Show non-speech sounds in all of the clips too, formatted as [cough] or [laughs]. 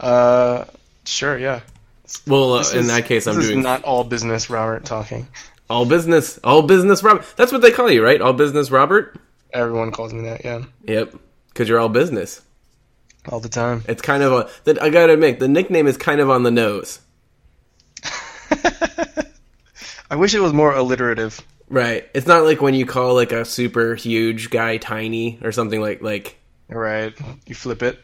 Uh, sure, yeah. Well, uh, in is- that case, I'm doing not all business, Robert talking. all business. All business, Robert. That's what they call you, right? All business, Robert. Everyone calls me that, yeah, Yep, because you're all business. all the time. It's kind of a. That I gotta admit, the nickname is kind of on the nose. [laughs] I wish it was more alliterative. Right. It's not like when you call like a super huge guy tiny or something like like. Right? You flip it.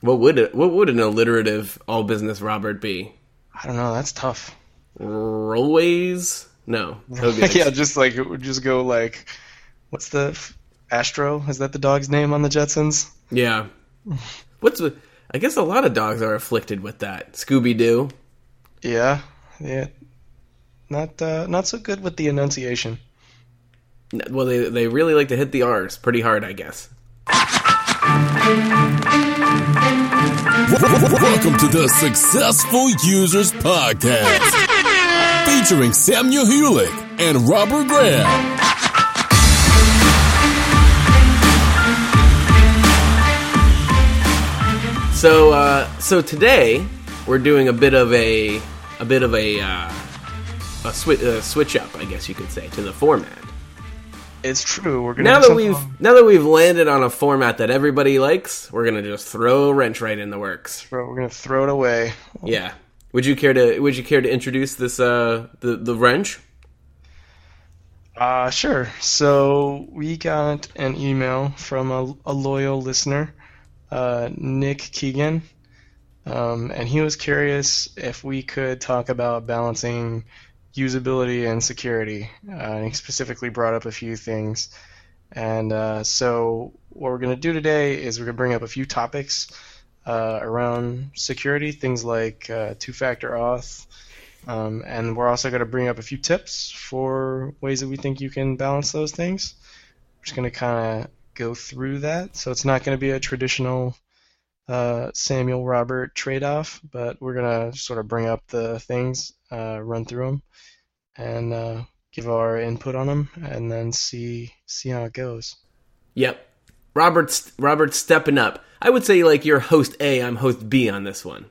What would it? What would an alliterative all business Robert be? I don't know. That's tough. Rollways? No. That would be like- yeah, just like it would just go like, what's the Astro? Is that the dog's name on the Jetsons? Yeah. What's? I guess a lot of dogs are afflicted with that. Scooby Doo. Yeah, yeah. Not uh, not so good with the enunciation. Well, they they really like to hit the R's pretty hard, I guess. Welcome to the Successful Users Podcast, featuring Samuel Hewlett and Robert Graham. So uh, so today we're doing a bit of a a bit of a uh, a, swi- a switch up, I guess you could say, to the format. It's true. We're gonna Now that we've now that we've landed on a format that everybody likes, we're gonna just throw a wrench right in the works. We're gonna throw it away. Yeah. Would you care to Would you care to introduce this uh the the wrench? Uh, sure. So we got an email from a, a loyal listener, uh, Nick Keegan, um, and he was curious if we could talk about balancing usability and security. Uh, and he specifically brought up a few things. And uh, so what we're going to do today is we're going to bring up a few topics uh, around security, things like uh, two-factor auth, um, and we're also going to bring up a few tips for ways that we think you can balance those things. We're just going to kind of go through that. So it's not going to be a traditional uh, Samuel Robert trade off, but we're going to sort of bring up the things, uh, run through them, and uh, give our input on them, and then see see how it goes. Yep. Robert's Robert's stepping up. I would say like you're host A, I'm host B on this one.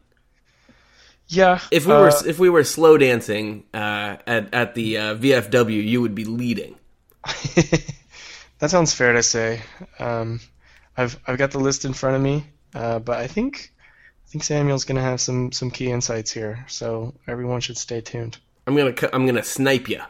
Yeah. If we uh, were if we were slow dancing uh, at at the uh, VFW, you would be leading. [laughs] that sounds fair to say. Um, I've I've got the list in front of me, uh, but I think I think Samuel's going to have some some key insights here, so everyone should stay tuned. I'm gonna I'm gonna snipe you.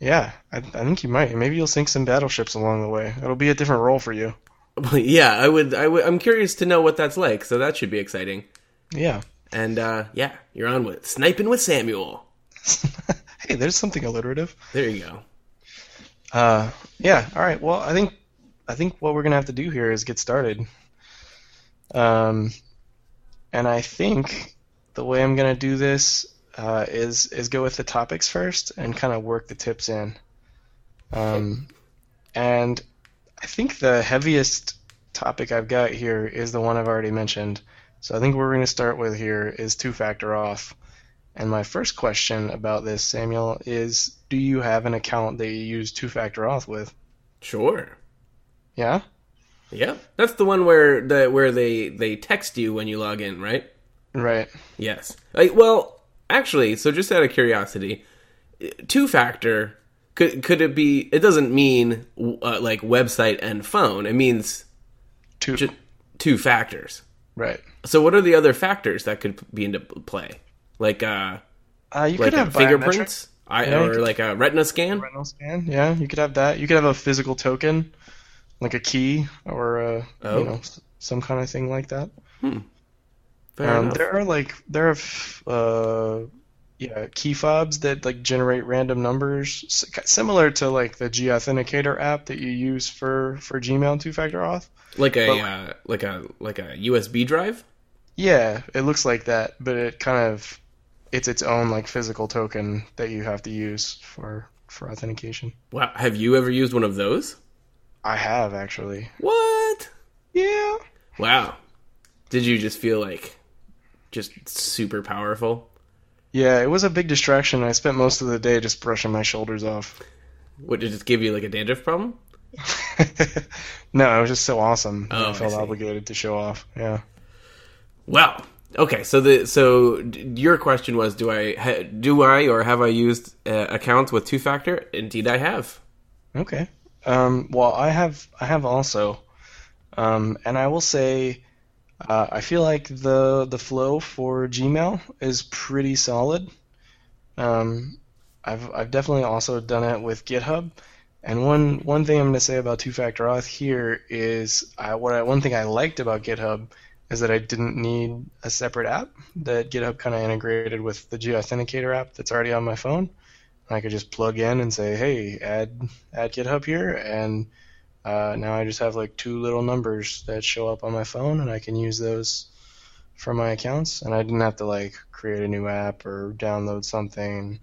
Yeah, I, I think you might. Maybe you'll sink some battleships along the way. It'll be a different role for you. [laughs] yeah, I would. I would. I'm curious to know what that's like. So that should be exciting. Yeah. And uh, yeah, you're on with sniping with Samuel. [laughs] hey, there's something alliterative. There you go. Uh, yeah. All right. Well, I think I think what we're gonna have to do here is get started. Um, and I think the way I'm gonna do this uh, is is go with the topics first and kind of work the tips in. Um, and I think the heaviest topic I've got here is the one I've already mentioned. So I think what we're going to start with here is two-factor auth. And my first question about this, Samuel, is do you have an account that you use two-factor auth with? Sure. Yeah? Yeah, that's the one where the where they they text you when you log in, right? Right. Yes. Like, well, actually, so just out of curiosity, two factor could could it be? It doesn't mean uh, like website and phone. It means Two. ju- two factors. right. So what are the other factors that could be into play? Like uh, Uh, you like could have fingerprints, I, Yeah, or could- like a retina scan. Retinal scan. Yeah, you could have that. You could have a physical token, like a key or a, Oh. you know some kind of thing like that. Fair Um, there are like there are uh, yeah key fobs that like generate random numbers, s- similar to like the G Authenticator app that you use for for Gmail two-factor auth. Like a but- uh, like a like a USB drive. Yeah, it looks like that, but it kind of it's its own like physical token that you have to use for for authentication. Wow, have you ever used one of those? I have actually. What? Yeah. Wow. Did you just feel like just super powerful? Yeah, it was a big distraction. I spent most of the day just brushing my shoulders off. What did it just give you like a dandruff problem? [laughs] no, it was just so awesome. Oh, I I felt see. obligated to show off. Yeah. Well, okay. So the so d- your question was, do I ha, do I or have I used uh, accounts with two factor? Indeed, I have. Okay. Um, well, I have I have also, um, and I will say, uh, I feel like the the flow for Gmail is pretty solid. Um, I've I've definitely also done it with GitHub. And one one thing I'm going to say about two-factor auth here is I, what I, one thing I liked about GitHub is that I didn't need a separate app. That GitHub kind of integrated with the Gauthenticator app that's already on my phone. I could just plug in and say, "Hey, add add GitHub here," and uh, now I just have like two little numbers that show up on my phone, and I can use those for my accounts. And I didn't have to like create a new app or download something.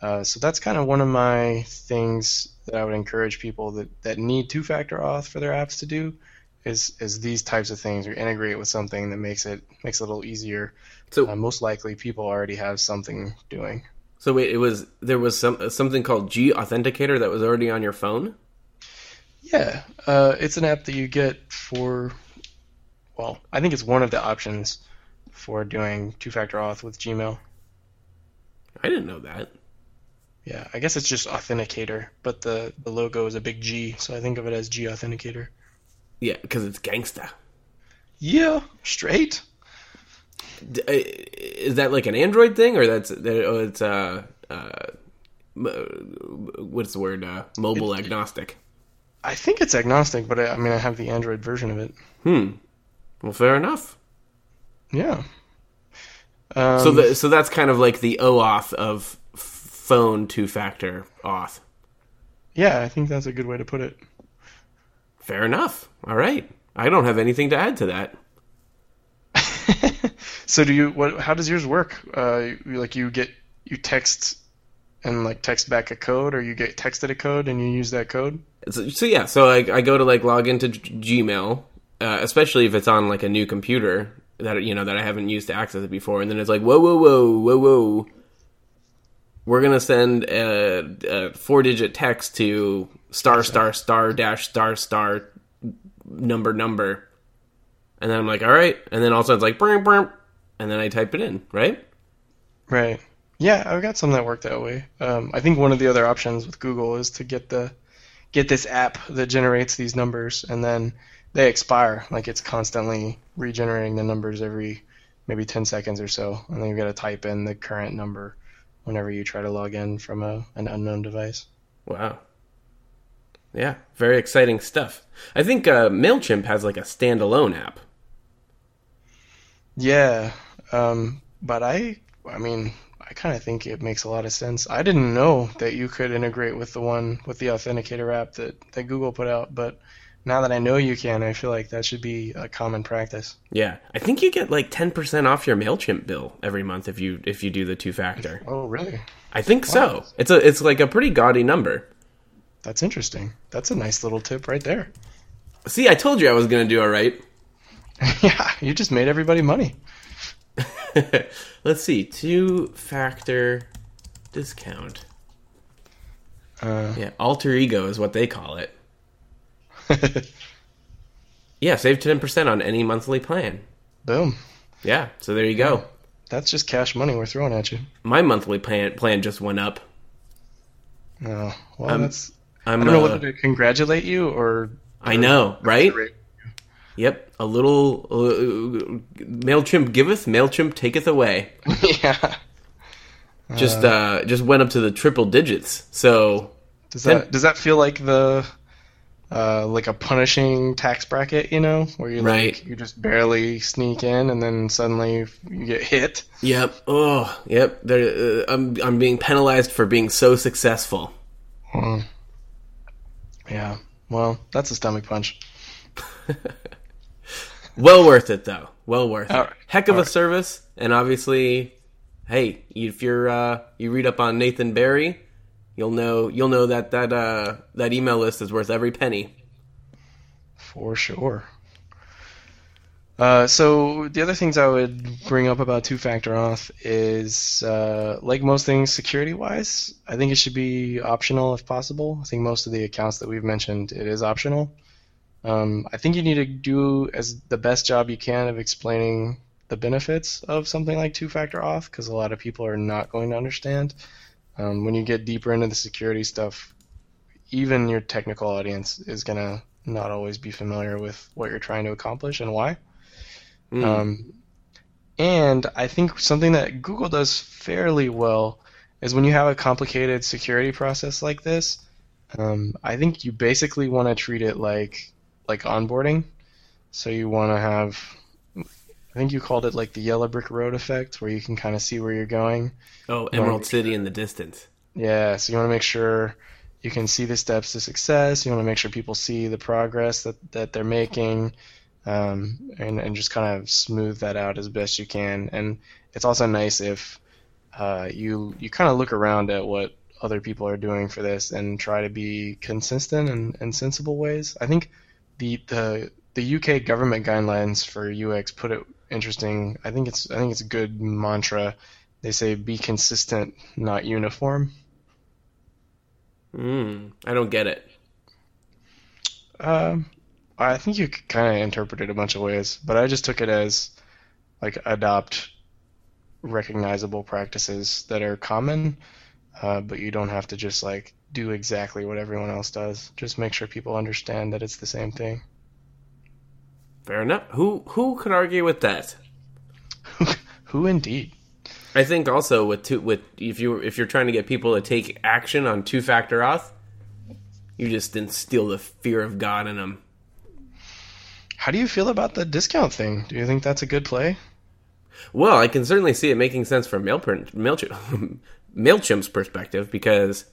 Uh, so that's kind of one of my things that I would encourage people that, that need two-factor auth for their apps to do is is these types of things or integrate with something that makes it makes it a little easier. So Uh, most likely, people already have something doing. So wait, it was there was some something called G Authenticator that was already on your phone. Yeah, uh, it's an app that you get for, well, I think it's one of the options for doing two-factor auth with Gmail. I didn't know that. Yeah, I guess it's just Authenticator, but the, the logo is a big G, so I think of it as G Authenticator. Yeah, because it's gangsta. Yeah, straight. Uh, Is that like an Android thing, or that's that? Oh, it's uh, uh, what's the word? Uh, mobile agnostic. I think it's agnostic, but I, I mean, I have the Android version of it. Hmm. Well, fair enough. Yeah. Um, So the, so that's kind of like the OAuth of phone two factor auth. yeah, I think that's a good way to put it. Fair enough. All right. I don't have anything to add to that. So do you? What? How does yours work? Uh, like you get you text and like text back a code, or you get texted a code and you use that code. So, so yeah, so I, I go to like log into G- Gmail, uh, especially if it's on like a new computer that you know that I haven't used to access it before, and then it's like whoa whoa whoa whoa whoa, we're gonna send a, a four digit text to star star star dash star star number number, and then I'm like all right, and then also it's like brr, brr, and then I type it in right. Right. Yeah, I've got some that work that way. Um, I think one of the other options with Google is to get the get this app that generates these numbers, and then they expire. Like it's constantly regenerating the numbers every maybe 10 seconds or so, and then you've got to type in the current number whenever you try to log in from a, an unknown device. Wow. Yeah, very exciting stuff. I think uh, Mailchimp has like a standalone app. Yeah, um, but I, I mean, I kind of think it makes a lot of sense. I didn't know that you could integrate with the one with the Authenticator app that, that Google put out, but now that I know you can, I feel like that should be a common practice. Yeah, I think you get like ten percent off your Mailchimp bill every month if you if you do the two factor. Oh, really? I think so. It's a it's like a pretty gaudy number. That's interesting. That's a nice little tip right there. See, I told you I was gonna do all right. [laughs] yeah, you just made everybody money. [laughs] Let's see, two factor discount. Uh, Yeah, alter ego is what they call it. [laughs] Yeah, save ten percent on any monthly plan. boom. Yeah, so there you go. That's just cash money we're throwing at you. My monthly plan plan just went up. Oh, well, Um, that's. I'm I don't know uh, whether to congratulate you or. I know, right? Yep, a little uh, Mailchimp giveth, Mailchimp taketh away. [laughs] yeah. Just uh, just went up to the triple digits. So Does that does that feel like the uh, like a punishing tax bracket, you know, where you Right. like you just barely sneak in and then suddenly you get hit? yep, oh yep. There, uh, I'm I'm being penalized for being so successful. Hmm. Yeah. Well, that's a stomach punch. [laughs] Well worth it though. Well worth it. All right. Heck of All a service, and obviously, hey, if you're uh, you read up on Nathan Barry, you'll know you'll know that that uh, that email list is worth every penny. For sure. Uh, so the other things I would bring up about two-factor auth is, uh, like most things security-wise, I think it should be optional if possible. I think most of the accounts that we've mentioned, it is optional. Um, I think you need to do as the best job you can of explaining the benefits of something like two-factor auth because a lot of people are not going to understand. Um, when you get deeper into the security stuff, even your technical audience is gonna not always be familiar with what you're trying to accomplish and why. Mm. Um, and I think something that Google does fairly well is when you have a complicated security process like this, um, I think you basically want to treat it like like onboarding. So you want to have, I think you called it like the yellow brick road effect, where you can kind of see where you're going. oh, Emerald City in the distance. Yeah, so you want to make sure you can see the steps to success. You want to make sure people see the progress that, that they're making, um, and and just kind of smooth that out as best you can. And it's also nice if uh, you you kind of look around at what other people are doing for this and try to be consistent and, and sensible ways. I think the the the UK government guidelines for UX put it interesting. I think it's I think it's a good mantra. They say be consistent, not uniform. Mm, I don't get it. Um, I think you could kind of interpret it a bunch of ways, but I just took it as like adopt recognizable practices that are common, uh, but you don't have to just like do exactly what everyone else does. Just make sure people understand that it's the same thing. Fair enough. Who who could argue with that? [laughs] Who indeed? I think also with two, with if you if you're trying to get people to take action on two factor auth, you just instill the fear of God in them. How do you feel about the discount thing? Do you think that's a good play? Well, I can certainly see it making sense from Mailprint, Mailchimp, [laughs] Mailchimp's perspective because,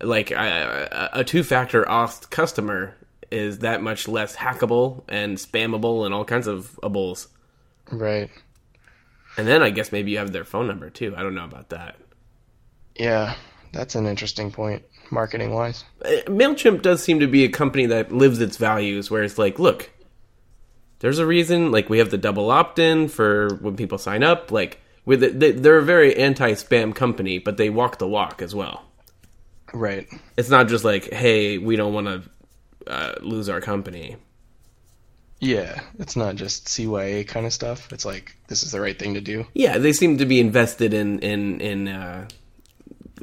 like, a, a two factor auth customer is that much less hackable and spammable and all kinds of ables. Right. And then I guess maybe you have their phone number too. I don't know about that. Yeah, that's an interesting point, marketing wise. Uh, MailChimp does seem to be a company that lives its values, where it's like, look, there's a reason, like, we have the double opt in for when people sign up. Like, with it, they- they're a very anti spam company, but they walk the walk as well. Right. It's not just like, hey, we don't want to uh, lose our company. Yeah, it's not just CYA kind of stuff. It's like this is the right thing to do. Yeah, they seem to be invested in in in uh,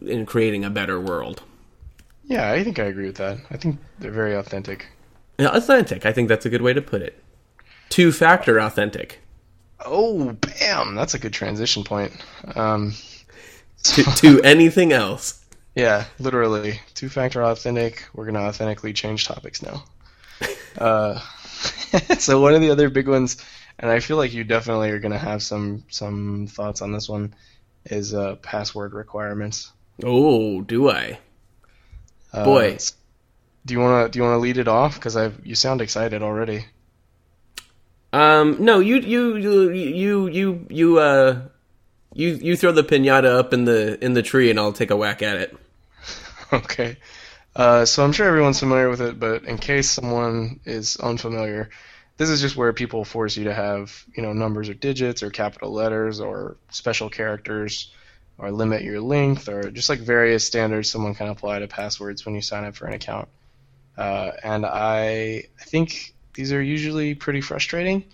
in creating a better world. Yeah, I think I agree with that. I think they're very authentic. Yeah, authentic. I think that's a good way to put it. Two factor authentic. Oh, bam! That's a good transition point. Um, To, to [laughs] anything else. yeah, literally two-factor authentic. We're gonna authentically change topics now. [laughs] Uh, [laughs] so one of the other big ones, and I feel like you definitely are gonna have some some thoughts on this one, is uh, password requirements. Oh, do I? Uh, Boy. do you wanna do you wanna lead it off? Because I you sound excited already. Um, no, you you you you you uh you you throw the pinata up in the in the tree and I'll take a whack at it. [laughs] Okay. Uh, so I'm sure everyone's familiar with it, but in case someone is unfamiliar, this is just where people force you to have, you know, numbers or digits or capital letters or special characters or limit your length or just like various standards someone can apply to passwords when you sign up for an account. Uh, and I, I think these are usually pretty frustrating.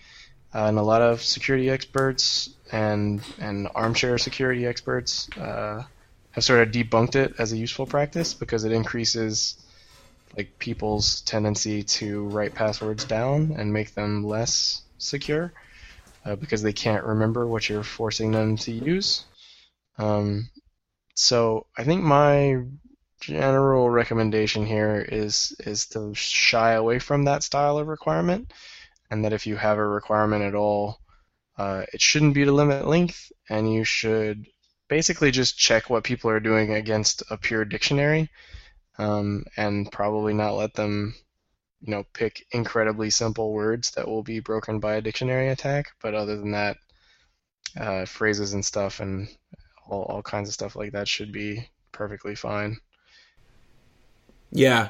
Uh, and a lot of security experts and and armchair security experts uh, have sort of debunked it as a useful practice because it increases like people's tendency to write passwords down and make them less secure uh, because they can't remember what you're forcing them to use. Um, so I think my general recommendation here is is to shy away from that style of requirement, and that if you have a requirement at all, uh, it shouldn't be to limit length, and you should basically just check what people are doing against a pure dictionary, um, and probably not let them, you know, pick incredibly simple words that will be broken by a dictionary attack. But other than that, uh, phrases and stuff and all, all kinds of stuff like that should be perfectly fine. Yeah.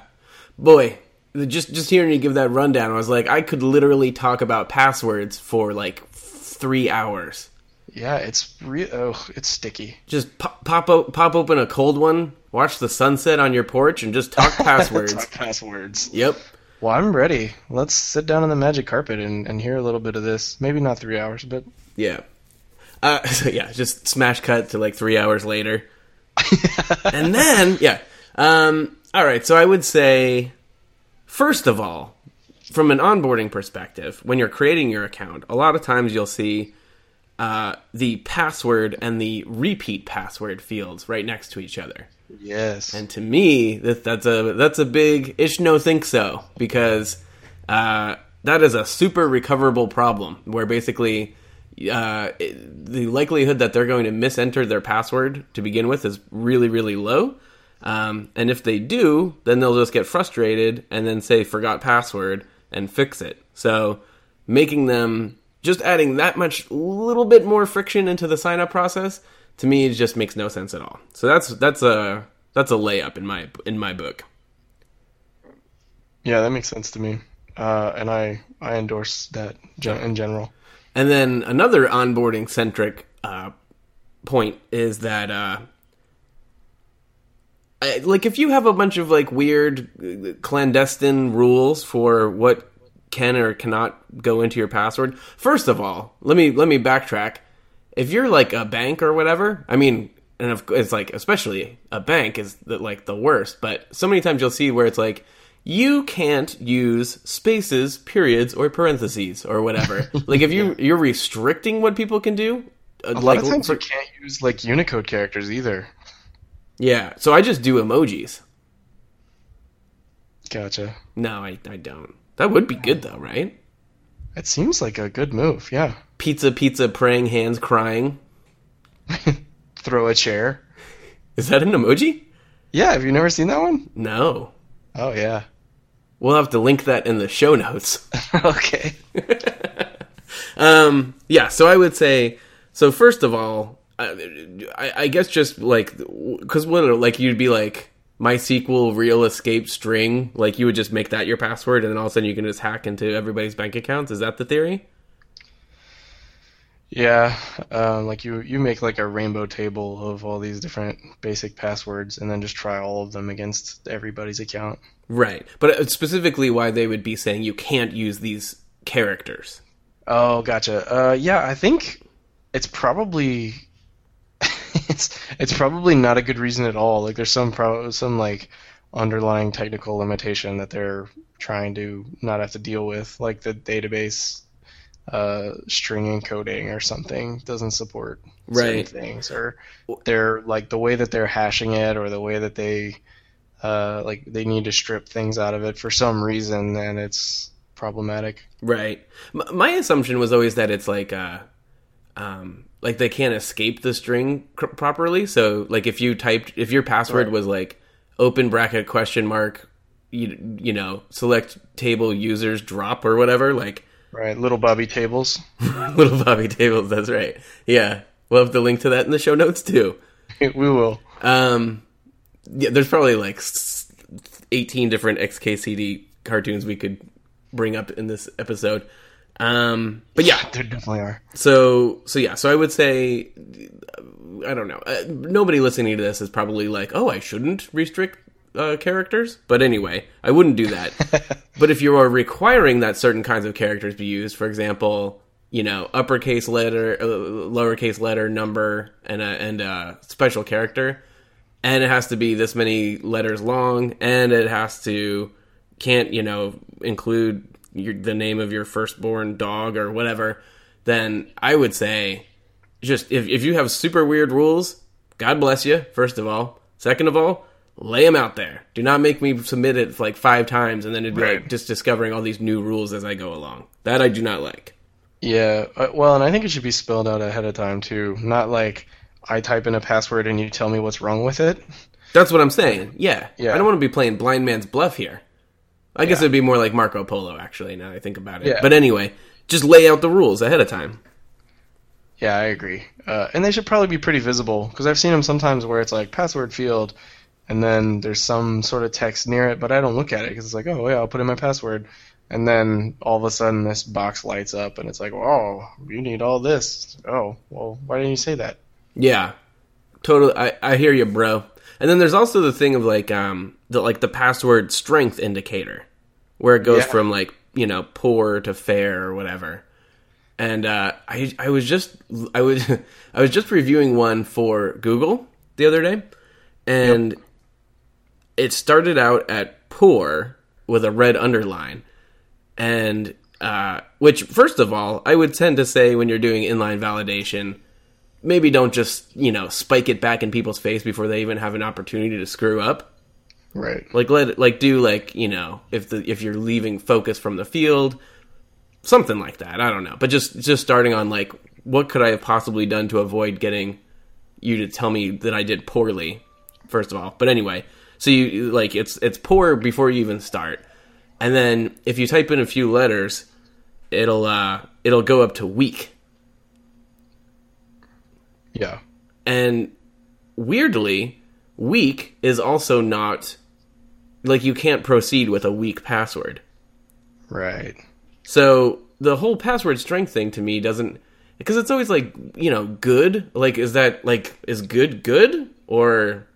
Boy, just just hearing you give that rundown, I was like, I could literally talk about passwords for like three hours. Yeah, it's real. oh, it's sticky. Just pop pop, o- pop open a cold one, watch the sunset on your porch, and just talk [laughs] passwords. Talk passwords. Yep. Well, I'm ready. Let's sit down on the magic carpet and, and hear a little bit of this. Maybe not three hours, but Yeah. Uh, [laughs] so yeah, just smash cut to like three hours later. [laughs] and then, yeah. Um, all right, so I would say, first of all, from an onboarding perspective, when you're creating your account, a lot of times you'll see uh, the password and the repeat password fields right next to each other. Yes. And to me, that, that's a that's a big ish no think so because uh, that is a super recoverable problem where basically uh, it- the likelihood that they're going to misenter their password to begin with is really really low. Um, and if they do, then they'll just get frustrated and then say forgot password and fix it. So making them just adding that much little bit more friction into the sign up process to me it just makes no sense at all. So that's that's a that's a layup in my in my book. Yeah, that makes sense to me. Uh, and I I endorse that in general. And then another onboarding centric uh, point is that, uh, I, like, if you have a bunch of like weird clandestine rules for what can or cannot go into your password, first of all, let me let me backtrack. If you're like a bank or whatever, I mean, and of, it's like especially a bank is the, like the worst. But so many times you'll see where it's like you can't use spaces, periods, or parentheses or whatever. [laughs] like if you you're restricting what people can do, uh, A lot like of times for- you can't use like Unicode characters either. Yeah. So I just do emojis. Gotcha. No, I I don't. That would be good though, right? It seems like a good move. Yeah. Pizza, pizza, praying hands, crying. [laughs] Throw a chair. Is that an emoji? Yeah. Have you never seen that one? No. Oh yeah. We'll have to link that in the show notes. [laughs] [laughs] okay. Um, yeah, so I would say, so first of all, I, I, guess just like, because what, like, you'd be like, MySQL real escape string, like, you would just make that your password, and then all of a sudden you can just hack into everybody's bank accounts. Is that the theory? Yeah. Um, like you you make like a rainbow table of all these different basic passwords, and then just try all of them against everybody's account. Right. But uh, specifically, why they would be saying you can't use these characters. Oh, gotcha. Uh, yeah, I think it's probably [laughs] it's it's probably not a good reason at all. Like there's some pro- some like underlying technical limitation that they're trying to not have to deal with, like the database uh, string encoding or something doesn't support certain Right. things, or they're like the way that they're hashing it, or the way that they uh, like they need to strip things out of it for some reason, and it's problematic. Right. M- my assumption was always that it's like, uh, um, like they can't escape the string cr- properly. So, like, if you typed, if your password Right. was like open bracket question mark, you you know, select table users drop or whatever, like Right, little Bobby tables. [laughs] little Bobby tables. That's right. Yeah, we'll have the link to that in the show notes too. [laughs] we will. Um, yeah, there's probably like 18 different XKCD cartoons we could bring up in this episode. Um, but yeah, There definitely are. So so yeah, so I would say I don't know. Uh, nobody listening to this is probably like, "Oh, I shouldn't restrict uh, characters." But anyway, I wouldn't do that. [laughs] but if you are requiring that certain kinds of characters be used, for example, you know, uppercase letter, uh, lowercase letter, number, and a and a special character, and it has to be this many letters long, and it has to can't you know include your, the name of your firstborn dog or whatever, then I would say just if if you have super weird rules, God bless you. First of all, second of all, lay them out there. Do not make me submit it like five times and then it'd be like just discovering all these new rules as I go along. That I do not like. Yeah, uh, well, and I think it should be spelled out ahead of time too. Not like I type in a password and you tell me what's wrong with it. That's what I'm saying. Yeah. Yeah. I don't want to be playing blind man's bluff here. I guess it'd be more like Marco Polo, actually, now that I think about it. Yeah. But anyway, just lay out the rules ahead of time. Yeah, I agree. Uh, and they should probably be pretty visible because I've seen them sometimes where it's like password field, and then there's some sort of text near it, but I don't look at it because it's like, oh yeah, I'll put in my password, and then all of a sudden this box lights up and it's like, oh, you need all this. Oh, well, why didn't you say that? Yeah, totally. I, I hear you, bro. And then there's also the thing of like um the like the password strength indicator, where it goes Yeah. from like you know poor to fair or whatever. and uh, I I was just I was [laughs] I was just reviewing one for Google the other day, and it started out at poor with a red underline, and uh, which first of all I would tend to say when you're doing inline validation, maybe don't just you know spike it back in people's face before they even have an opportunity to screw up. Right. Like let it, like do like you know if the if you're leaving focus from the field, something like that. I don't know, but just just starting on like what could I have possibly done to avoid getting you to tell me that I did poorly. First of all, but anyway, so you like it's it's poor before you even start, and then if you type in a few letters, it'll uh it'll go up to weak, Yeah. and weirdly, weak is also not like you can't proceed with a weak password. Right. So the whole password strength thing to me doesn't because it's always like you know good. Like is that like is good good or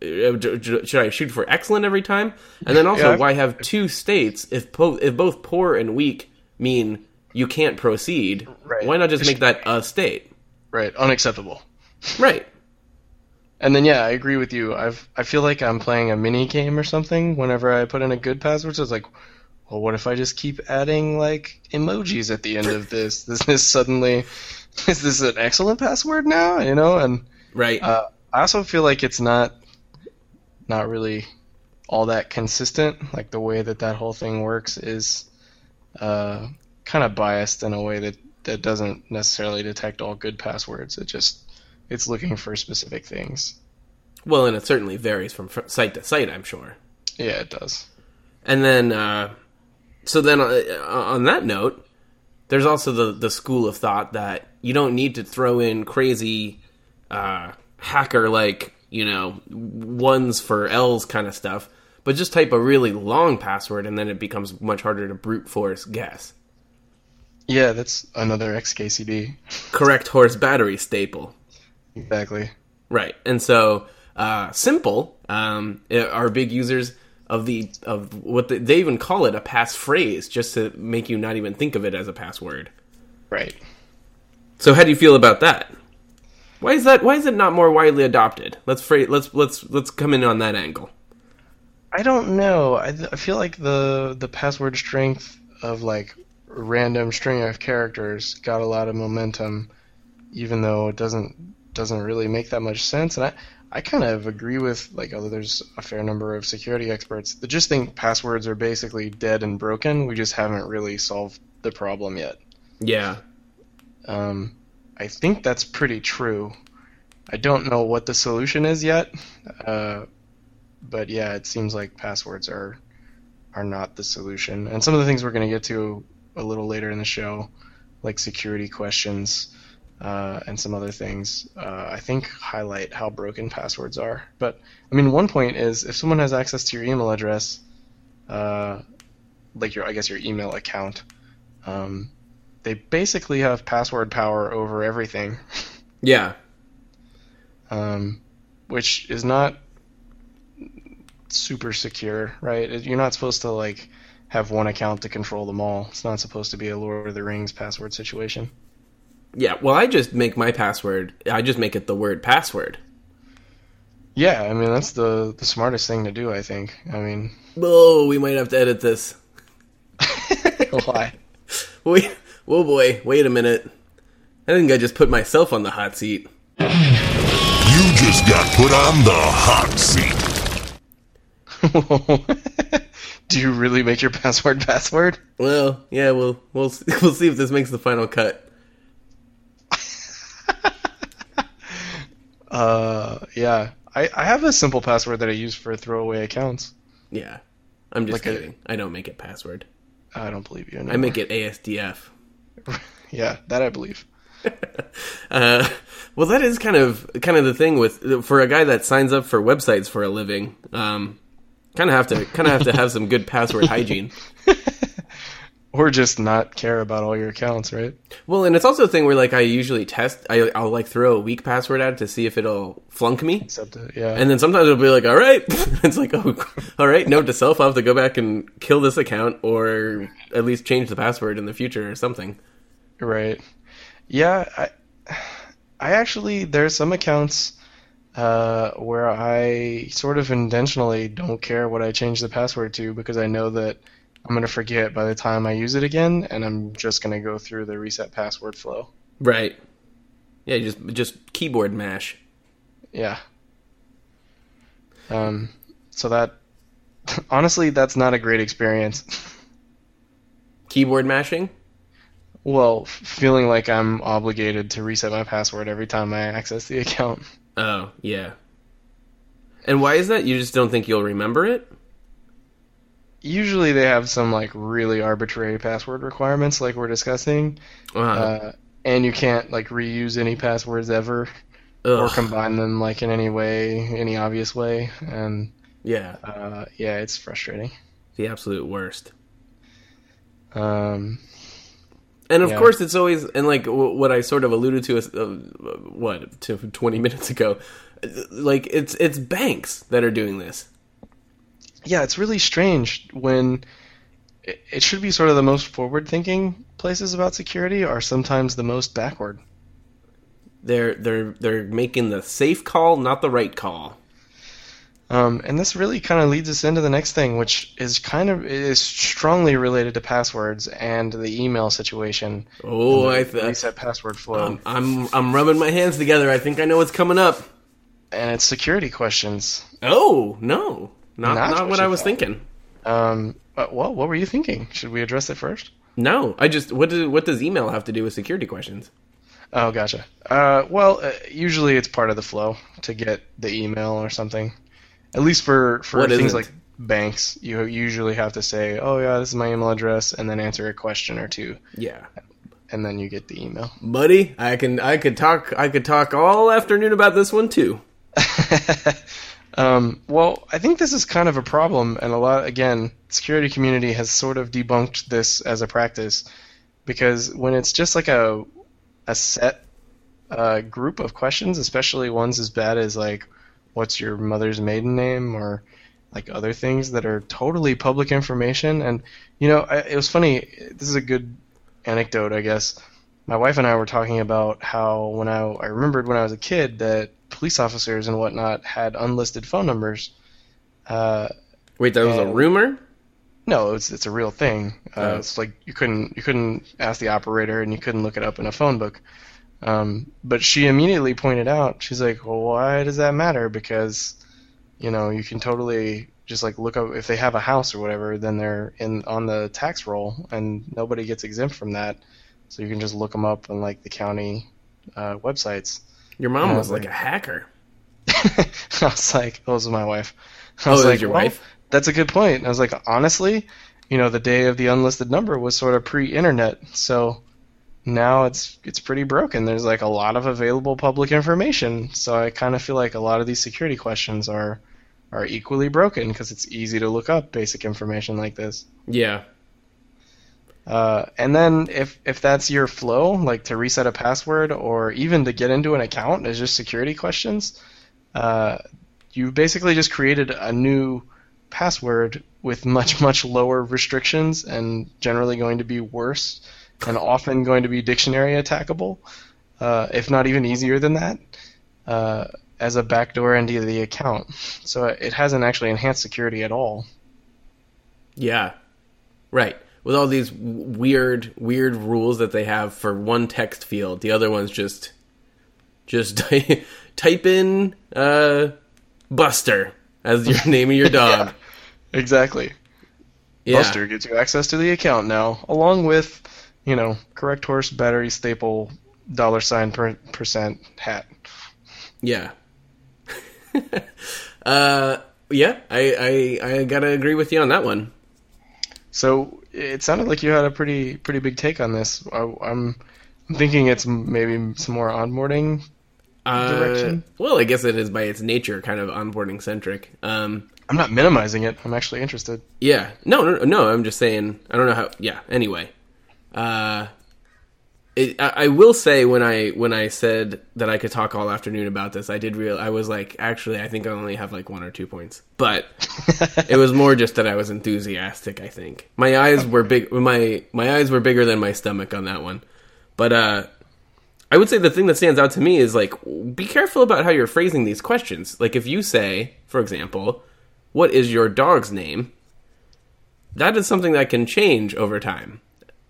uh, should I shoot for excellent every time? And then also Yeah. why have two states if both if both poor and weak mean you can't proceed? Right. Why not just make that a state? Right. Unacceptable. Right. And then yeah, I agree with you. I've I feel like I'm playing a mini game or something whenever I put in a good password. So it's like, well, what if I just keep adding like emojis at the end of this? [laughs] Is this suddenly [laughs] is this an excellent password now? You know, and Right. uh, I also feel like it's not not really all that consistent. Like the way that that whole thing works is uh, kind of biased in a way that that doesn't necessarily detect all good passwords. It just it's looking for specific things. well, and it certainly varies from site to site, I'm sure. Yeah, it does. And then, uh, so then uh, on that note, there's also the, the school of thought that you don't need to throw in crazy uh, hacker like, you know, ones for L's kind of stuff, but just type a really long password and then it becomes much harder to brute force guess. Yeah, that's another XKCD. Correct horse battery staple. Exactly. Right, and so uh, simple um, are big users of the of what the, they even call it a passphrase, just to make you not even think of it as a password. Right. So how do you feel about that? Why is that? Why is it not more widely adopted? Let's fra- let's let's let's come in on that angle. I don't know. I, I feel like the the password strength of like random string of characters got a lot of momentum, even though it doesn't doesn't really make that much sense. And I I kind of agree with like although there's a fair number of security experts that just think passwords are basically dead and broken. We just haven't really solved the problem yet. Yeah, Um, I think that's pretty true. I don't know what the solution is yet, uh, but yeah, it seems like passwords are are not the solution. And some of the things we're going to get to a little later in the show, like security questions uh, and some other things, uh, I think highlight how broken passwords are. But I mean, one point is if someone has access to your email address, uh, like your I guess your email account. Um, they basically have password power over everything, yeah, um, which is not super secure, right? You're not supposed to like have one account to control them all. It's not supposed to be a Lord of the Rings password situation. Yeah. Well, I just make my password. I just make it the word password. Yeah, I mean that's the the smartest thing to do. I think. I mean, Oh, we might have to edit this. [laughs] [laughs] why? Wait, oh boy, wait a minute. I think I just put myself on the hot seat. You just got put on the hot seat. [laughs] do you really make your password password? Well, yeah, we'll we'll we'll see if this makes the final cut. Uh, yeah. I, I have a simple password that I use for throwaway accounts. Yeah, I'm just Like kidding. I don't make it password. I don't believe you. I make it ASDF. [laughs] Yeah, that I believe. [laughs] Uh, well, that is kind of kind of the thing with for a guy that signs up for websites for a living. Um, kind of have to kind of have to have some good password [laughs] hygiene. Or just not care about all your accounts, right? Well, and it's also a thing where like I usually test. I, I'll like throw a weak password at it to see if it'll flunk me. Except, uh, yeah. And then sometimes it'll be like, all right. [laughs] it's like, oh, all right. Note to self, I'll have to go back and kill this account or at least change the password in the future or something. Right. Yeah, I I actually there's some accounts uh, where I sort of intentionally don't care what I change the password to because I know that I'm gonna forget by the time I use it again, and I'm just gonna go through the reset password flow. Right. Yeah, just just keyboard mash. Yeah. Um, so that [laughs] honestly, that's not a great experience. Keyboard mashing? Well, feeling like I'm obligated to reset my password every time I access the account. Oh, yeah. And why is that? You just don't think you'll remember it? Usually they have some like really arbitrary password requirements like we're discussing. Uh, Uh, and you can't like reuse any passwords ever or combine them like in any way, any obvious way. And yeah, uh, yeah, it's frustrating. the absolute worst. Um, And of Yeah. course, it's always and like w- what I sort of alluded to, is, uh, what to twenty [laughs] minutes ago. Like it's it's banks that are doing this. Yeah, it's really strange when it, it should be sort of the most forward-thinking places about security are sometimes the most backward. They're they're they're making the safe call, not the right call. Um, and this really kind of leads us into the next thing, which is kind of is strongly related to passwords and the email situation. Oh, I th- reset password flow, I'm, I'm I'm rubbing my hands together. I think I know what's coming up. and it's security questions. Oh no, not Not not, what what I was thought. thinking. Um, but, well, what were you thinking? Should we address it first? No, I just what do, what does email have to do with security questions? Oh, gotcha. Uh, well, uh, usually it's part of the flow to get the email or something. At least for for What things like banks, you usually have to say, "Oh yeah, this is my email address," and then answer a question or two, Yeah, and then you get the email. buddy, I can I could talk I could talk all afternoon about this one too. [laughs] um, well, I think this is kind of a problem, and a lot again, security community has sort of debunked this as a practice because when it's just like a a set uh, group of questions, especially ones as bad as like, "What's your mother's maiden name?" or like other things that are totally public information. And you know, I, it was funny. This is a good anecdote, I guess. My wife and I were talking about how when I I remembered when I was a kid that police officers and whatnot had unlisted phone numbers. Uh, Wait, that was a rumor. no, it's it's a real thing. Uh, Oh. It's like you couldn't you couldn't ask the operator and you couldn't look it up in a phone book. Um, but she immediately pointed out, she's like, well, why does that matter? Because you know you can totally just like look up if they have a house or whatever, then they're in on the tax roll and nobody gets exempt from that. So you can just look them up on like the county uh, websites. Your mom Yeah, was like like- a hacker. [laughs] I was like, oh, this is my wife. I Oh, was it was like, your well, wife? That's a good point. I was like, honestly, you know, the day of the unlisted number was sort of pre-internet, so now it's it's pretty broken. There's like a lot of available public information, so I kind of feel like a lot of these security questions are are equally broken because it's easy to look up basic information like this. Yeah, Uh, and then if if that's your flow, like to reset a password or even to get into an account is just security questions, uh, you basically just created a new password with much much lower restrictions and generally going to be worse and often going to be dictionary attackable, uh, if not even easier than that, uh, as a backdoor into the account. So it hasn't actually enhanced security at all. yeah, right. With all these weird, weird rules that they have for one text field, the other one's just, just [laughs] type in uh, Buster as your [laughs] name of your dog. Exactly. Yeah. Buster gets you access to the account now, along with, you know, correct horse battery staple dollar sign per percent hat. Yeah. [laughs] uh, yeah, I, I I gotta agree with you on that one. So it sounded like you had a pretty pretty big take on this. I, I'm I'm thinking it's maybe some more onboarding. Uh, Direction? well, I guess it is by its nature kind of onboarding centric. Um, I'm not minimizing it. I'm actually interested. yeah, no, no, no. I'm just saying. I don't know how. Yeah. Anyway, uh, it, I, I will say when I when I said that I could talk all afternoon about this, I did real. I was like, actually, I think I only have like one or two points, but [laughs] it was more just that I was enthusiastic. I think my eyes were big. My my eyes were bigger than my stomach on that one. But uh, I would say the thing that stands out to me is like, be careful about how you're phrasing these questions. Like, if you say, for example, "What is your dog's name?" That is something that can change over time.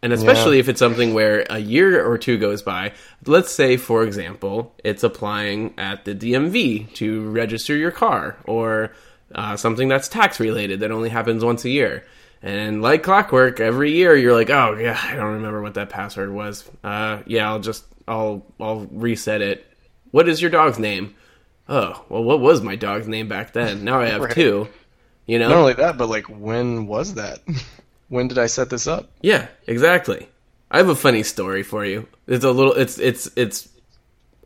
And especially Yeah. if it's something where a year or two goes by. Let's say, for example, it's applying at the DMV to register your car, or uh, something that's tax related that only happens once a year. And like clockwork, every year you're like, oh yeah, I don't remember what that password was. Uh, yeah, I'll just I'll I'll reset it. What is your dog's name? Oh, well, what was my dog's name back then? Now I have [laughs] Right. two. You know, Not only that, but like, when was that? [laughs] when did I set this up? Yeah, exactly. I have a funny story for you. It's a little it's it's it's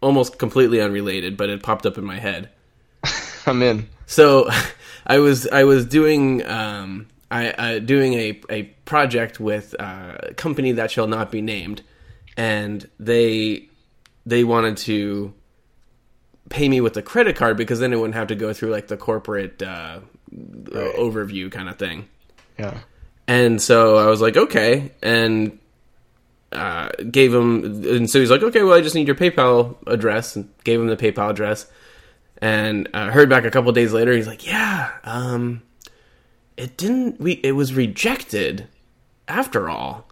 almost completely unrelated, but it popped up in my head. [laughs] I'm in. So [laughs] I was I was doing um I uh, doing a a project with uh, a company that shall not be named, and they they wanted to pay me with a credit card because then it wouldn't have to go through like the corporate uh, Right. overview kind of thing. Yeah. And so I was like, okay, and uh, gave him. And so he's like, okay, well, I just need your PayPal address, and gave him the PayPal address. And uh, heard back a couple days later. He's like, yeah, um, it didn't. We it was rejected after all.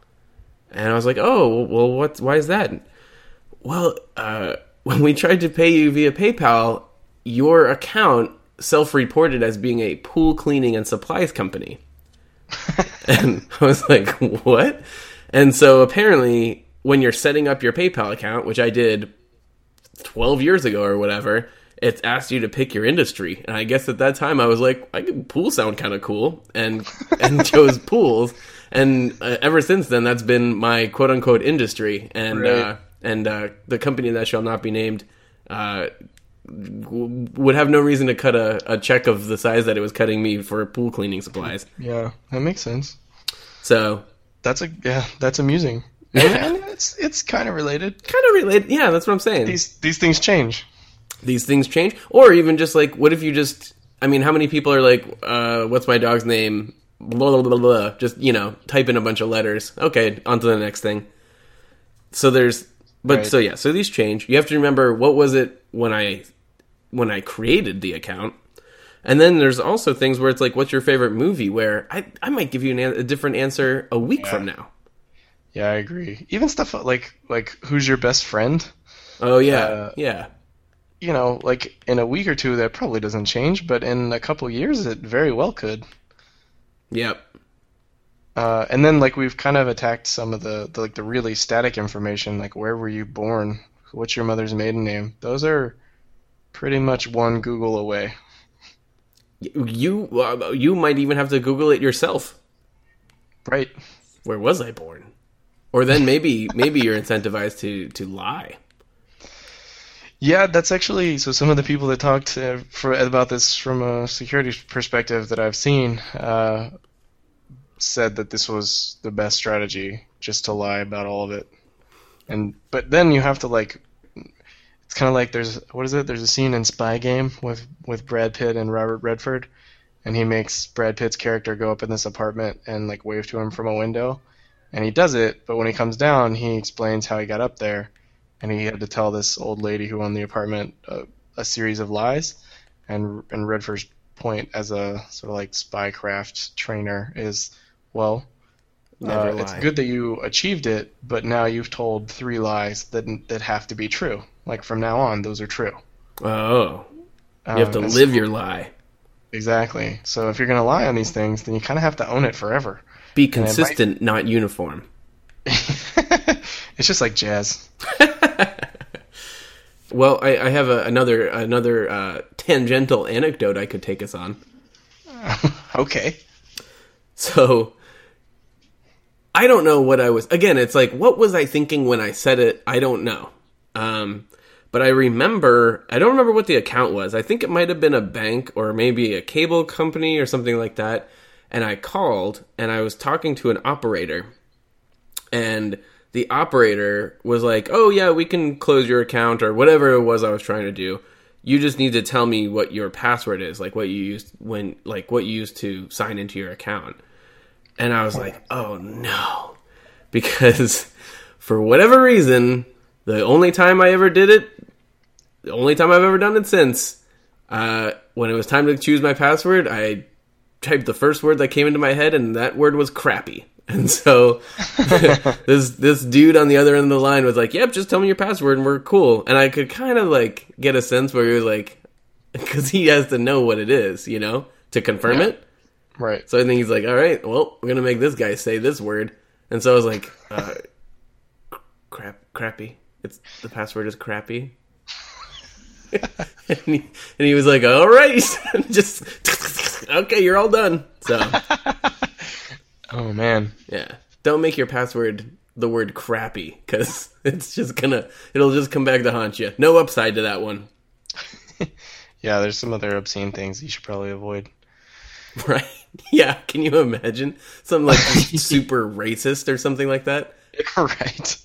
And I was like, oh, well, what? Why is that? Well, uh, [laughs] when we tried to pay you via PayPal, your account self-reported as being a pool cleaning and supplies company. [laughs] and I was like, what? And so apparently, when you're setting up your PayPal account, which I did 12 years ago or whatever, it asked you to pick your industry. And I guess at that time I was like, I could pool sound kind of cool and [laughs] and chose pools. And uh, ever since then, that's been my quote unquote industry. And Right. uh, and uh, the company that shall not be named uh, would have no reason to cut a, a check of the size that it was cutting me for pool cleaning supplies. Yeah. That makes sense. So That's a yeah. That's amusing. And, it's it's kind of related. kind of related. Yeah, that's what I'm saying. These these things change. these things change or even just like what if you just i mean how many people are like uh what's my dog's name blah blah blah blah just you know type in a bunch of letters okay on to the next thing so there's but Right. so yeah so these change you have to remember what was it when i when i created the account. And then there's also things where it's like what's your favorite movie? Where i i might give you an, a different answer a week from now. Yeah, I agree. Even stuff like like who's your best friend? oh yeah. Uh, yeah. You know, like in a week or two that probably doesn't change, but in a couple years it very well could. yep. Uh, and then like we've kind of attacked some of the, the like the really static information, like where were you born, what's your mother's maiden name. Those are pretty much one Google away. you uh, you might even have to google it yourself Right. where was I born? Or then maybe [laughs] maybe you're incentivized to to lie. Yeah, that's actually so. Some of the people that talked uh, for about this from a security perspective that I've seen uh, said that this was the best strategy, just to lie about all of it. And but then you have to like, it's kind of like there's what is it? There's a scene in Spy Game with with Brad Pitt and Robert Redford, and he makes Brad Pitt's character go up in this apartment and like wave to him from a window, and he does it. But when he comes down, he explains how he got up there and he had to tell this old lady who owned the apartment uh, a series of lies. And and Redford's point as a sort of like spycraft trainer is, well, Never uh, it's good that you achieved it, but now you've told three lies that that have to be true. Like from now on, those are true. Oh, you have to Um, and live your lie. exactly. So if you're gonna lie on these things, then you kind of have to own it forever. Be might- consistent, not uniform. [laughs] it's just like jazz. [laughs] Well, I, I have a, another another uh, tangential anecdote I could take us on. [laughs] okay. So I don't know what I was again, it's like what was I thinking when I said it? I don't know. Um but I remember I don't remember what the account was. I think it might have been a bank or maybe a cable company or something like that. And I called and I was talking to an operator and the operator was like, "Oh yeah, we can close your account or whatever it was I was trying to do. You just need to tell me what your password is, like what you used when like what you used to sign into your account." And I was like, "Oh no." Because for whatever reason, the only time I ever did it, the only time I've ever done it since, uh, when it was time to choose my password, I typed the first word that came into my head, and that word was crappy. [laughs] And so [laughs] this this dude on the other end of the line was like, "Yep, just tell me your password, and we're cool." And I could kind of like get a sense where he was like, [laughs] because he has to know what it is, you know, to confirm Yeah. it. Right. So I think he's like, all right, well, we're gonna make this guy say this word, and so I was like, uh, crap, crappy. It's the password is crappy. [laughs] and, he, and he was like, all right, [laughs] just okay, you're all done. So [laughs] Oh man. yeah, don't make your password the word crappy because it's just gonna, it'll just come back to haunt you. No upside to that one, Yeah, there's some other obscene things you should probably avoid. right? [laughs] Yeah, can you imagine some like [laughs] super racist or something like that? [laughs] right.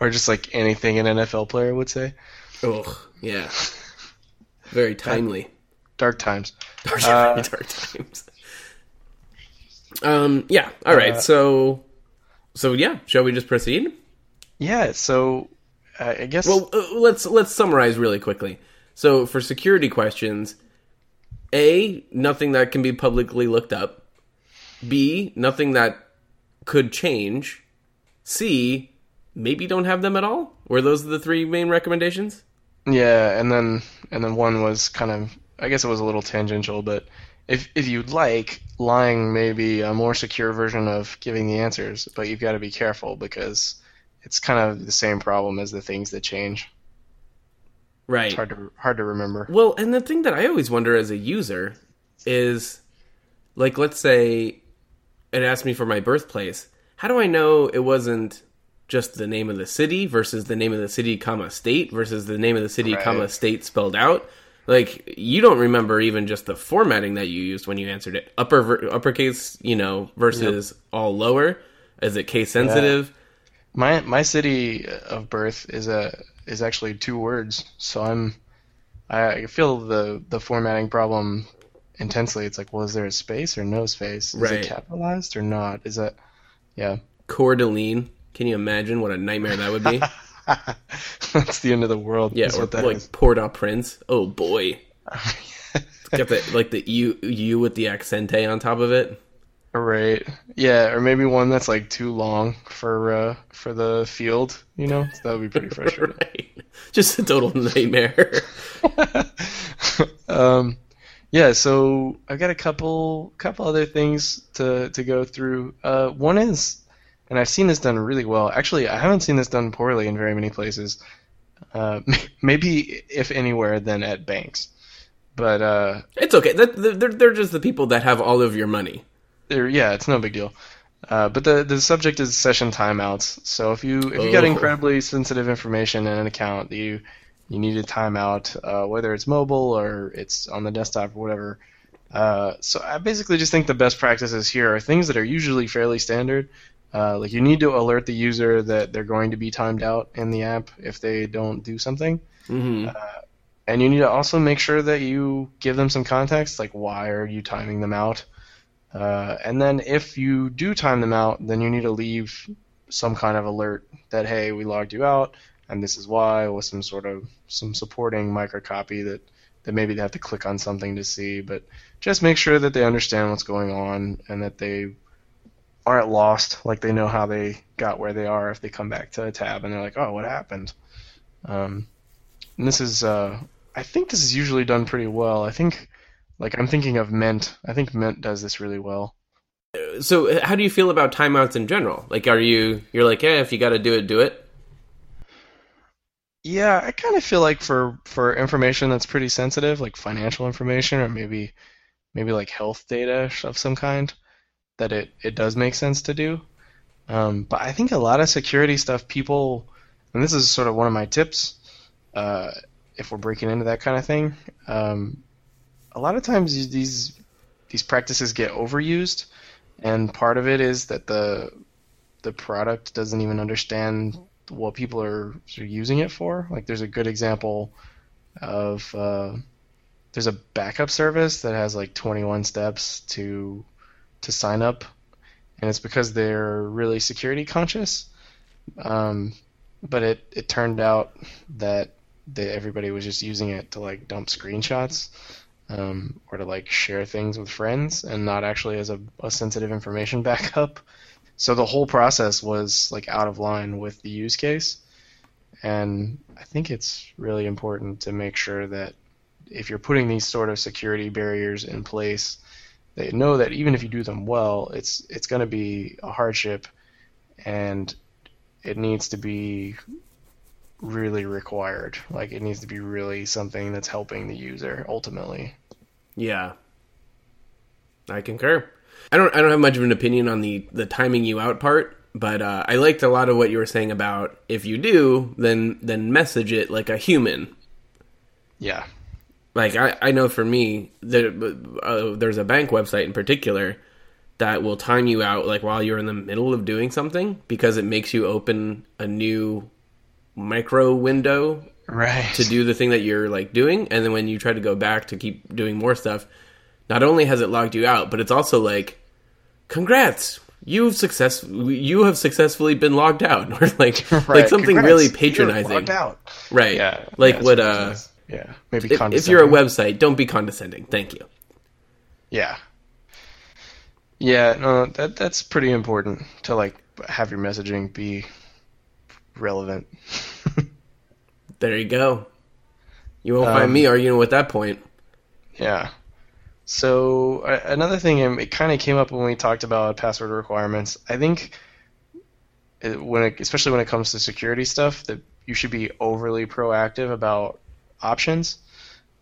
Or just like anything an NFL player would say. Oh, yeah. Very timely. Dark times. Dark, Uh, dark times. Um. Yeah. All right. Uh, so. So yeah. Shall we just proceed? Yeah, so uh, I guess Well, uh, let's let's summarize really quickly. So for security questions, a nothing that can be publicly looked up. B nothing that could change. C maybe don't have them at all. Were those the three main recommendations? Yeah, and then and then one was kind of I guess it was a little tangential, but if if you'd like, lying may be a more secure version of giving the answers, but you've got to be careful because it's kind of the same problem as the things that change. Right. It's hard to hard to remember. Well, and the thing that I always wonder as a user is like let's say it asked me for my birthplace. How do I know it wasn't just the name of the city versus the name of the city, comma state versus the name of the city, Right. comma state spelled out? Like you don't remember even just the formatting that you used when you answered it. Upper uppercase, you know, versus all lower. Is it case sensitive? My my city of birth is a is actually two words, so I'm I feel the the formatting problem intensely. It's like, well, is there a space or no space? Is Right. it capitalized or not? Is that yeah? Coeur d'Alene. Can you imagine what a nightmare that would be? [laughs] That's the end of the world. Yeah, or what that like is. Port-au-Prince. Oh boy. [laughs] Got the like the U U with the accente on top of it. Right. Yeah, or maybe one that's like too long for uh for the field, you know? So that would be pretty [laughs] frustrating. right. Just a total nightmare. [laughs] um yeah, so I've got a couple couple other things to to go through. Uh one is and I've seen this done really well. Actually, I haven't seen this done poorly in very many places. Uh [laughs] maybe if anywhere then at banks. But uh it's okay. That, they're they're just the people that have all of your money. There, yeah, it's no big deal. Uh, but the the subject is session timeouts. So if you if you got Oh. incredibly sensitive information in an account that you you need a timeout, uh, whether it's mobile or it's on the desktop or whatever. Uh, so I basically just think the best practices here are things that are usually fairly standard. Uh, like you need to alert the user that they're going to be timed out in the app if they don't do something. hmm And you need to also make sure that you give them some context, like why are you timing them out? Uh, and then if you do time them out, then you need to leave some kind of alert that hey, we logged you out, and this is why, with some sort of some supporting microcopy that that maybe they have to click on something to see. But just make sure that they understand what's going on and that they aren't lost, like they know how they got where they are if they come back to a tab and they're like, oh, what happened? Um, and this is, uh, I think this is usually done pretty well. I think, like, I'm thinking of Mint. I think Mint does this really well. So uh, how do you feel about timeouts in general? Like, are you you're like, yeah, if you got to do it, do it. Yeah, I kind of feel like for for information that's pretty sensitive, like financial information or maybe maybe like health data of some kind, that it it does make sense to do. Um, but I think a lot of security stuff, people, and this is sort of one of my tips, uh, if we're breaking into that kind of thing, um, a lot of times these these practices get overused, and part of it is that the the product doesn't even understand what people are using it for. Like there's a good example of uh, there's a backup service that has like 21 steps to to sign up, and it's because they're really security conscious. Um, but it, it turned out that they, everybody was just using it to like dump screenshots um, or to like share things with friends and not actually as a, a sensitive information [laughs] backup. So the whole process was like out of line with the use case. And I think it's really important to make sure that if you're putting these sort of security barriers in place, they know that even if you do them well, it's it's going to be a hardship, and it needs to be really required. Like it needs to be really something that's helping the user ultimately. Yeah. I concur. I don't I don't have much of an opinion on the the timing you out part, but uh, I liked a lot of what you were saying about if you do, then then message it like a human. Yeah. Like I, I know for me, there, uh, there's a bank website in particular that will time you out like while you're in the middle of doing something because it makes you open a new micro window Right. to do the thing that you're like doing. And then when you try to go back to keep doing more stuff not only has it logged you out but it's also like congrats! You've success you have successfully been logged out. [laughs] Or like [laughs] like something Congrats, really patronizing. logged out. right. Yeah. like yeah, what uh yeah, maybe if, if you're a website don't be condescending. Thank you. Yeah. Yeah, no, that that's pretty important to like have your messaging be relevant. [laughs] there you go you won't find Um, me arguing with that point Yeah. So uh, another thing, um, it kind of came up when we talked about password requirements. I think it, when, it, especially when it comes to security stuff, that you should be overly proactive about options.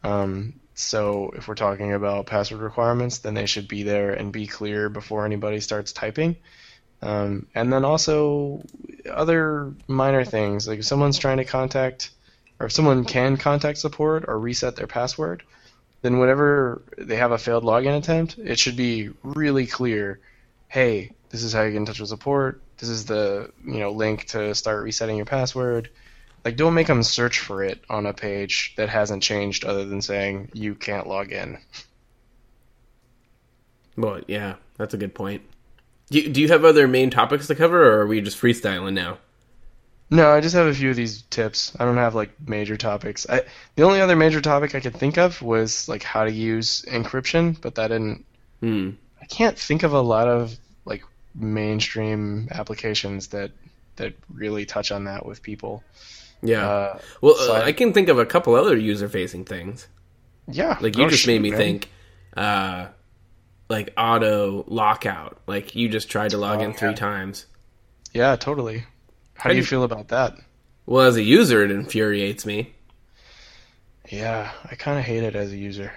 Um, so if we're talking about password requirements, then they should be there and be clear before anybody starts typing. Um, and then also other minor things, like if someone's trying to contact, or if someone can contact support or reset their password, then whenever they have a failed login attempt, it should be really clear. Hey, this is how you get in touch with support. This is the you know link to start resetting your password. Like, don't make them search for it on a page that hasn't changed, other than saying you can't log in. well yeah that's a good point do you, do you have other main topics to cover or are we just freestyling now No, I just have a few of these tips. I don't have like major topics. I the only other major topic I could think of was like how to use encryption, but that didn't. hmm I can't think of a lot of like mainstream applications that that really touch on that with people. yeah Uh, Well, So uh, I- I can think of a couple other user-facing things. yeah, Like you Oh, just made me man. think, uh, like auto lockout. Like you just tried to log Oh, in three yeah. times. Yeah, totally. How How do you you- feel about that? Well, as a user, it infuriates me. Yeah, I kind of hate it as a user.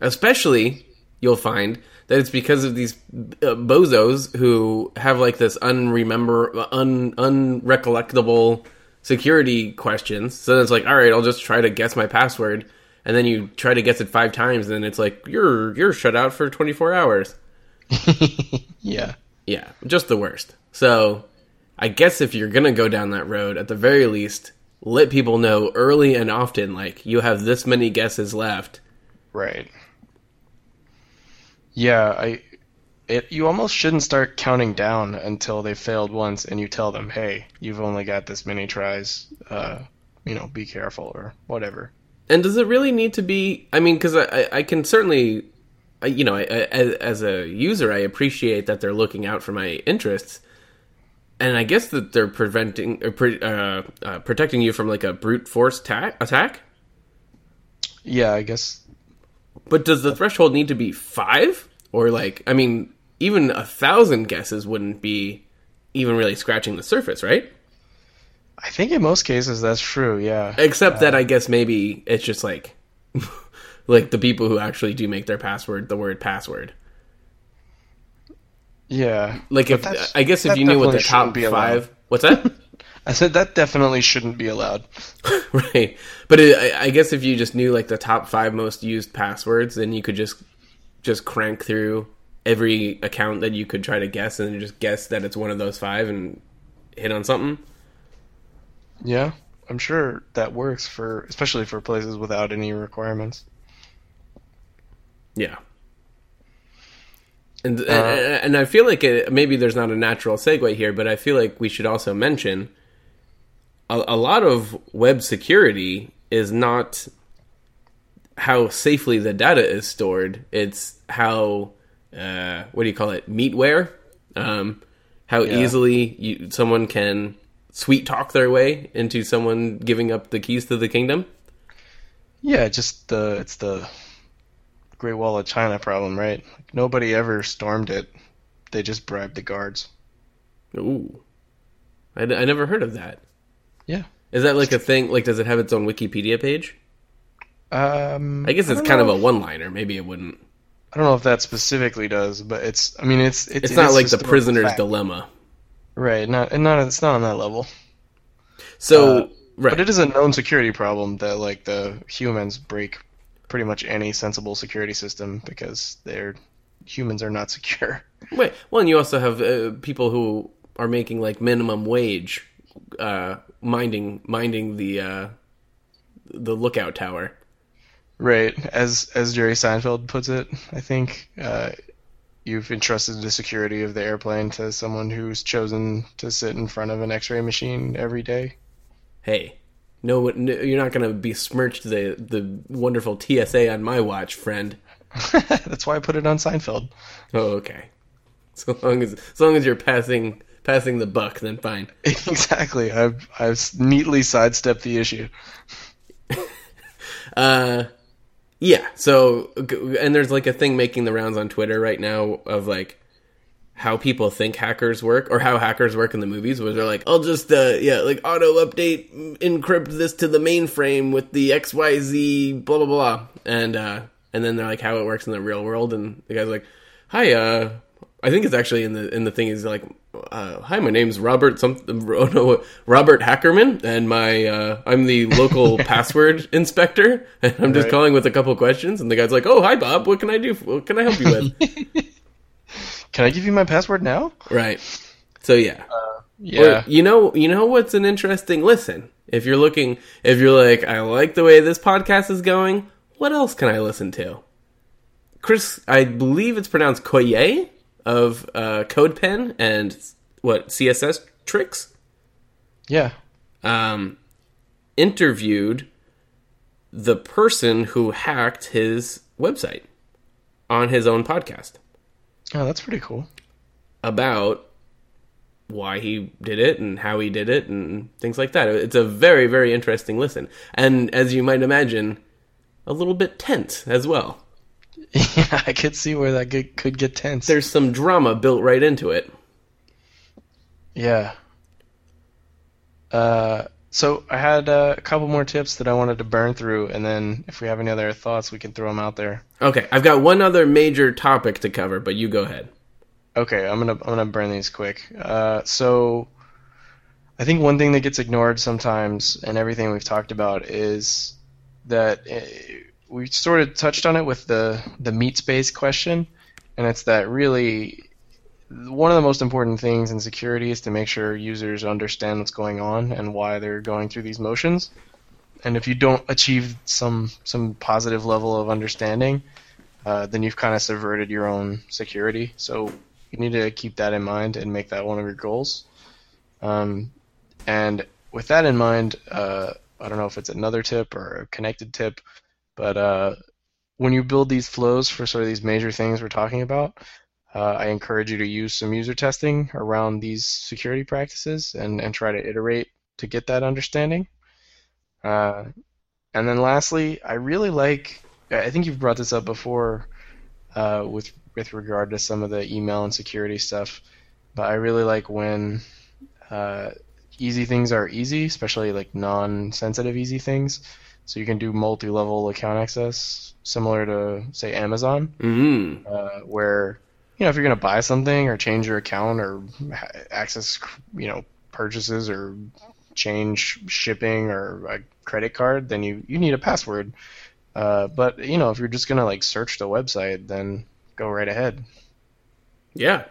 Especially, you'll find that it's because of these uh, bozos who have like this unremember, un unrecollectable security questions. So it's like, all right, I'll just try to guess my password, and then you try to guess it five times, and then it's like you're you're shut out for twenty four hours. [laughs] Yeah. Yeah, just the worst. So, I guess if you're gonna go down that road, at the very least, let people know early and often, like, you have this many guesses left. Right. Yeah, I it you almost shouldn't start counting down until they failed once and you tell them, "Hey, you've only got this many tries. Uh, you know, be careful or whatever." And does it really need to be? I mean, because I, I, I can certainly, I, you know, I, I, as, as a user, I appreciate that they're looking out for my interests. And I guess that they're preventing, or pre, uh, uh, protecting you from like a brute force ta- attack. Yeah, I guess But does the threshold need to be five? Or like, I mean, even a thousand guesses wouldn't be even really scratching the surface, right? I think in most cases that's true. Yeah. Except that uh, I guess maybe it's just like, [laughs] like the people who actually do make their password the word password. Yeah. Like if I guess if you knew what the top be allowed. five, what's that? [laughs] I said that definitely shouldn't be allowed. [laughs] right, but it, I, I guess if you just knew like the top five most used passwords, then you could just just crank through every account that you could try to guess, and just guess that it's one of those five and hit on something. Yeah, I'm sure that works for especially for places without any requirements. Yeah. And, and and I feel like it, maybe there's not a natural segue here, but I feel like we should also mention a, a lot of web security is not how safely the data is stored. It's how uh, what do you call it? Meatware. Um, how Yeah. easily you, someone can sweet talk their way into someone giving up the keys to the kingdom. Yeah, just the it's the Great Wall of China problem, right? Like, nobody ever stormed it. They just bribed the guards. Ooh, I, I never heard of that. Yeah. Is that like a thing? Like, does it have its own Wikipedia page? Um, I guess it's don't kind of a one-liner. Maybe it wouldn't. I don't know if that specifically does, but it's. I mean, it's. It's, It's not is like the prisoner's dilemma. Right. Not. And not. It's not on that level. So, Uh, right. But it is a known security problem that like the humans break pretty much any sensible security system because they're humans are not [laughs] secure. Wait, well, and you also have uh, people who are making like minimum wage, uh, minding minding the uh, the lookout tower. Right. As as Jerry Seinfeld puts it, I think uh, you've entrusted the security of the airplane to someone who's chosen to sit in front of an X-ray machine every day. Hey, no, no you're not going to besmirch the the wonderful TSA on my watch, friend. [laughs] That's why I put it on Seinfeld. Oh, okay. So long as as long as you're passing passing the buck, then fine. [laughs] exactly. I've I've neatly sidestepped the issue. [laughs] Uh, yeah. So, and there's like a thing making the rounds on Twitter right now of like how people think hackers work or how hackers work in the movies, where they're like, "I'll just uh, yeah, like auto update, encrypt this to the mainframe with the X Y Z blah blah blah," and uh, and then they're like, how it works in the real world, and the guy's like, "Hi, uh." I think it's actually in the in the thing. is like, uh, "Hi, my name's Robert. Some [laughs] oh no, Robert Hackerman, and my uh, I'm the local [laughs] password inspector, and I'm just Right. calling with a couple questions." And the guy's like, "Oh, hi, Bob. What can I do? What can I help you with?" [laughs] Can I give you my password now? right. So yeah, Yeah. Or, you know, you know what's an interesting listen. If you're looking, if you're like, I like the way this podcast is going. What else can I listen to? Chris, I believe it's pronounced Coyier of uh, CodePen and what CSS tricks. Yeah. Um, interviewed the person who hacked his website on his own podcast Oh, that's pretty cool. about why he did it and how he did it and things like that. It's a very, very interesting listen. And as you might imagine, a little bit tense as well. [laughs] Yeah, I could see where that get, could get tense. There's some drama built right into it. Yeah. Uh, so I had uh, a couple more tips that I wanted to burn through, and then if we have any other thoughts, we can throw them out there. Okay, I've got one other major topic to cover, but you go ahead. Okay, I'm gonna I'm gonna burn these quick. Uh, so I think one thing that gets ignored sometimes, and everything we've talked about, is that uh, we sort of touched on it with the the meat space question, and it's that really one of the most important things in security is to make sure users understand what's going on and why they're going through these motions. And if you don't achieve some some positive level of understanding, uh, then you've kind of subverted your own security. So you need to keep that in mind and make that one of your goals. Um, and with that in mind, uh, I don't know if it's another tip or a connected tip, but uh, when you build these flows for sort of these major things we're talking about, uh, I encourage you to use some user testing around these security practices and, and try to iterate to get that understanding. Uh, and then lastly, I really like, I think you've brought this up before uh, with with regard to some of the email and security stuff, but I really like when uh, easy things are easy, especially like non-sensitive easy things. So you can do multi-level account access, similar to say Amazon Mm. uh, where you know if you're going to buy something or change your account or access you know purchases or change shipping or a credit card then you you need a password uh, but you know if you're just going to like search the website then go right ahead Yeah.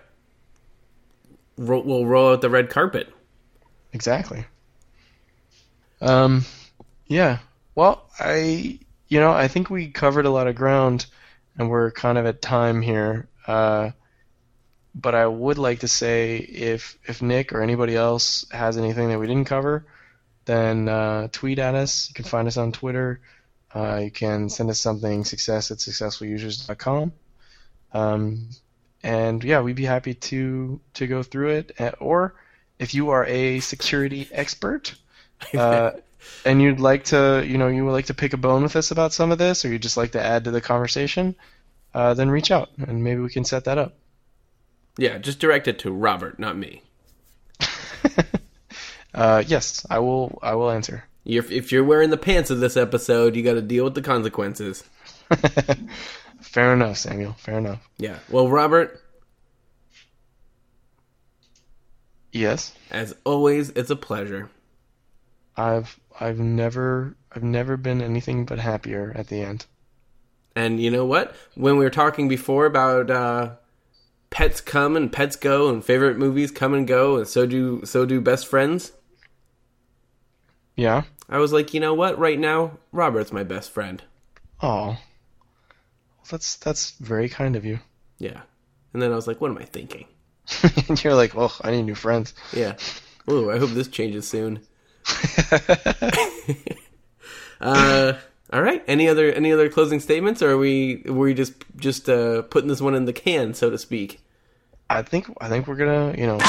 Ro- we'll roll out the red carpet. exactly um yeah well i you know i think we covered a lot of ground and we're kind of at time here uh but I would like to say if if Nick or anybody else has anything that we didn't cover then uh, tweet at us. You can find us on Twitter. Uh, you can send us something success at successfulusers.com. Um, and yeah, we'd be happy to to go through it. Uh, Or if you are a security expert [laughs] uh, and you'd like to, you know, you would like to pick a bone with us about some of this, or you'd just like to add to the conversation, uh, then reach out and maybe we can set that up. Yeah, just direct it to Robert, not me. [laughs] Uh, yes, I will. I will answer. You're, if you're wearing the pants of this episode, you got to deal with the consequences. [laughs] Fair enough, Samuel. Fair enough. Yeah. Well, Robert, Yes, as always, it's a pleasure. I've I've never I've never been anything but happier at the end. And you know what? When we were talking before about uh, pets come and pets go, and favorite movies come and go, and so do so do best friends. Yeah. I was like, you know what? Right now, Robert's my best friend. Oh, that's that's very kind of you. Yeah. And then I was like, what am I thinking? and [laughs] you're like, well, I need new friends. Yeah. Ooh, I hope this changes soon. [laughs] uh, all right. Any other any other closing statements, or are we were we just just uh, putting this one in the can, so to speak? I think I think we're gonna you know